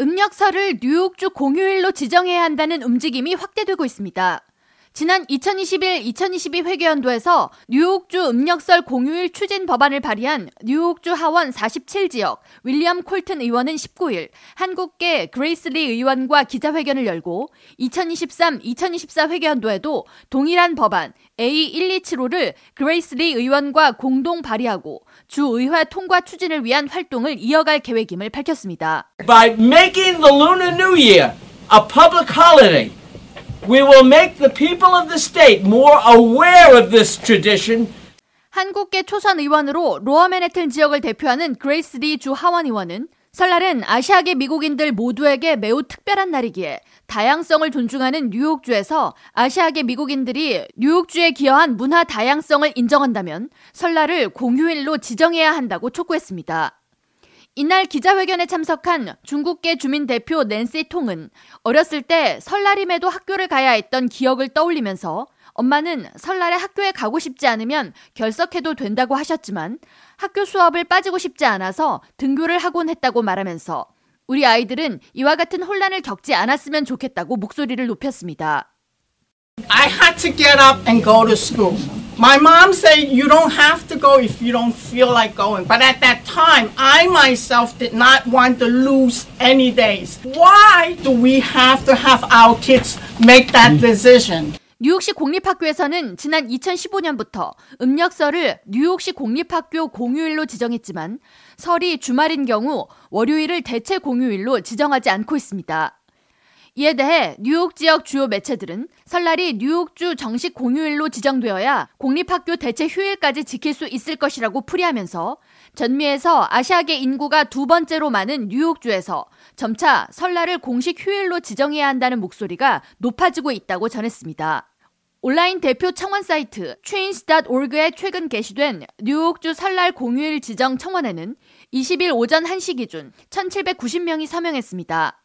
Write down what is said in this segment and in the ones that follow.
음력설을 뉴욕주 공휴일로 지정해야 한다는 움직임이 확대되고 있습니다. 지난 2021-2022 회계연도에서 뉴욕주 음력설 공휴일 추진 법안을 발의한 뉴욕주 하원 47지역 윌리엄 콜튼 의원은 19일 한국계 그레이스 리 의원과 기자회견을 열고 2023-2024 회계연도에도 동일한 법안 A1275를 그레이스 리 의원과 공동 발의하고 주 의회 통과 추진을 위한 활동을 이어갈 계획임을 밝혔습니다. By making the Lunar New Year a public holiday We will make the people of the state more aware of this tradition. 한국계 초선 의원으로 로어 맨해튼 지역을 대표하는 그레이스 리 주 하원 의원은 설날은 아시아계 미국인들 모두에게 매우 특별한 날이기에 다양성을 존중하는 뉴욕주에서 아시아계 미국인들이 뉴욕주에 기여한 문화 다양성을 인정한다면 설날을 공휴일로 지정해야 한다고 촉구했습니다. 이날 기자회견에 참석한 중국계 주민 대표 낸시 통은 어렸을 때 설날임에도 학교를 가야 했던 기억을 떠올리면서 엄마는 설날에 학교에 가고 싶지 않으면 결석해도 된다고 하셨지만 학교 수업을 빠지고 싶지 않아서 등교를 하곤 했다고 말하면서 우리 아이들은 이와 같은 혼란을 겪지 않았으면 좋겠다고 목소리를 높였습니다. I had to get up and go to school. My mom said you don't have to go if you don't feel like going. But at that time, I myself did not want to lose any days. Why do we have to have our kids make that decision? 뉴욕시 공립학교에서는 지난 2015년부터 음력설을 뉴욕시 공립학교 공휴일로 지정했지만 설이 주말인 경우 월요일을 대체 공휴일로 지정하지 않고 있습니다. 이에 대해 뉴욕 지역 주요 매체들은 설날이 뉴욕주 정식 공휴일로 지정되어야 공립학교 대체 휴일까지 지킬 수 있을 것이라고 풀이하면서 전미에서 아시아계 인구가 두 번째로 많은 뉴욕주에서 점차 설날을 공식 휴일로 지정해야 한다는 목소리가 높아지고 있다고 전했습니다. 온라인 대표 청원 사이트 change.org에 최근 게시된 뉴욕주 설날 공휴일 지정 청원에는 20일 오전 1시 기준 1,790명이 서명했습니다.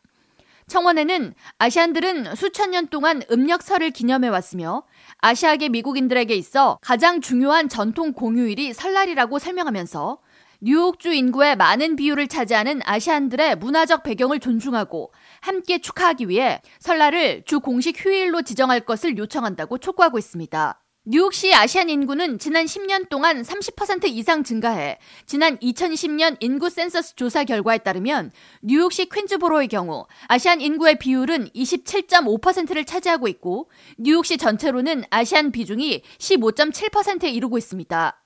청원에는 아시안들은 수천 년 동안 음력설을 기념해 왔으며 아시아계 미국인들에게 있어 가장 중요한 전통 공휴일이 설날이라고 설명하면서 뉴욕주 인구의 많은 비율을 차지하는 아시안들의 문화적 배경을 존중하고 함께 축하하기 위해 설날을 주 공식 휴일로 지정할 것을 요청한다고 촉구하고 있습니다. 뉴욕시 아시안 인구는 지난 10년 동안 30% 이상 증가해 지난 2020년 인구 센서스 조사 결과에 따르면 뉴욕시 퀸즈보로의 경우 아시안 인구의 비율은 27.5%를 차지하고 있고 뉴욕시 전체로는 아시안 비중이 15.7%에 이르고 있습니다.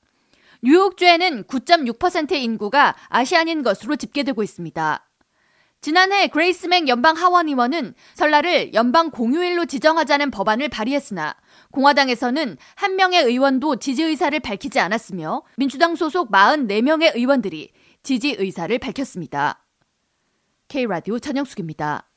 뉴욕주에는 9.6%의 인구가 아시안인 것으로 집계되고 있습니다. 지난해 그레이스맥 연방 하원 의원은 설날을 연방 공휴일로 지정하자는 법안을 발의했으나 공화당에서는 한 명의 의원도 지지 의사를 밝히지 않았으며 민주당 소속 44명의 의원들이 지지 의사를 밝혔습니다. K라디오 전영숙입니다.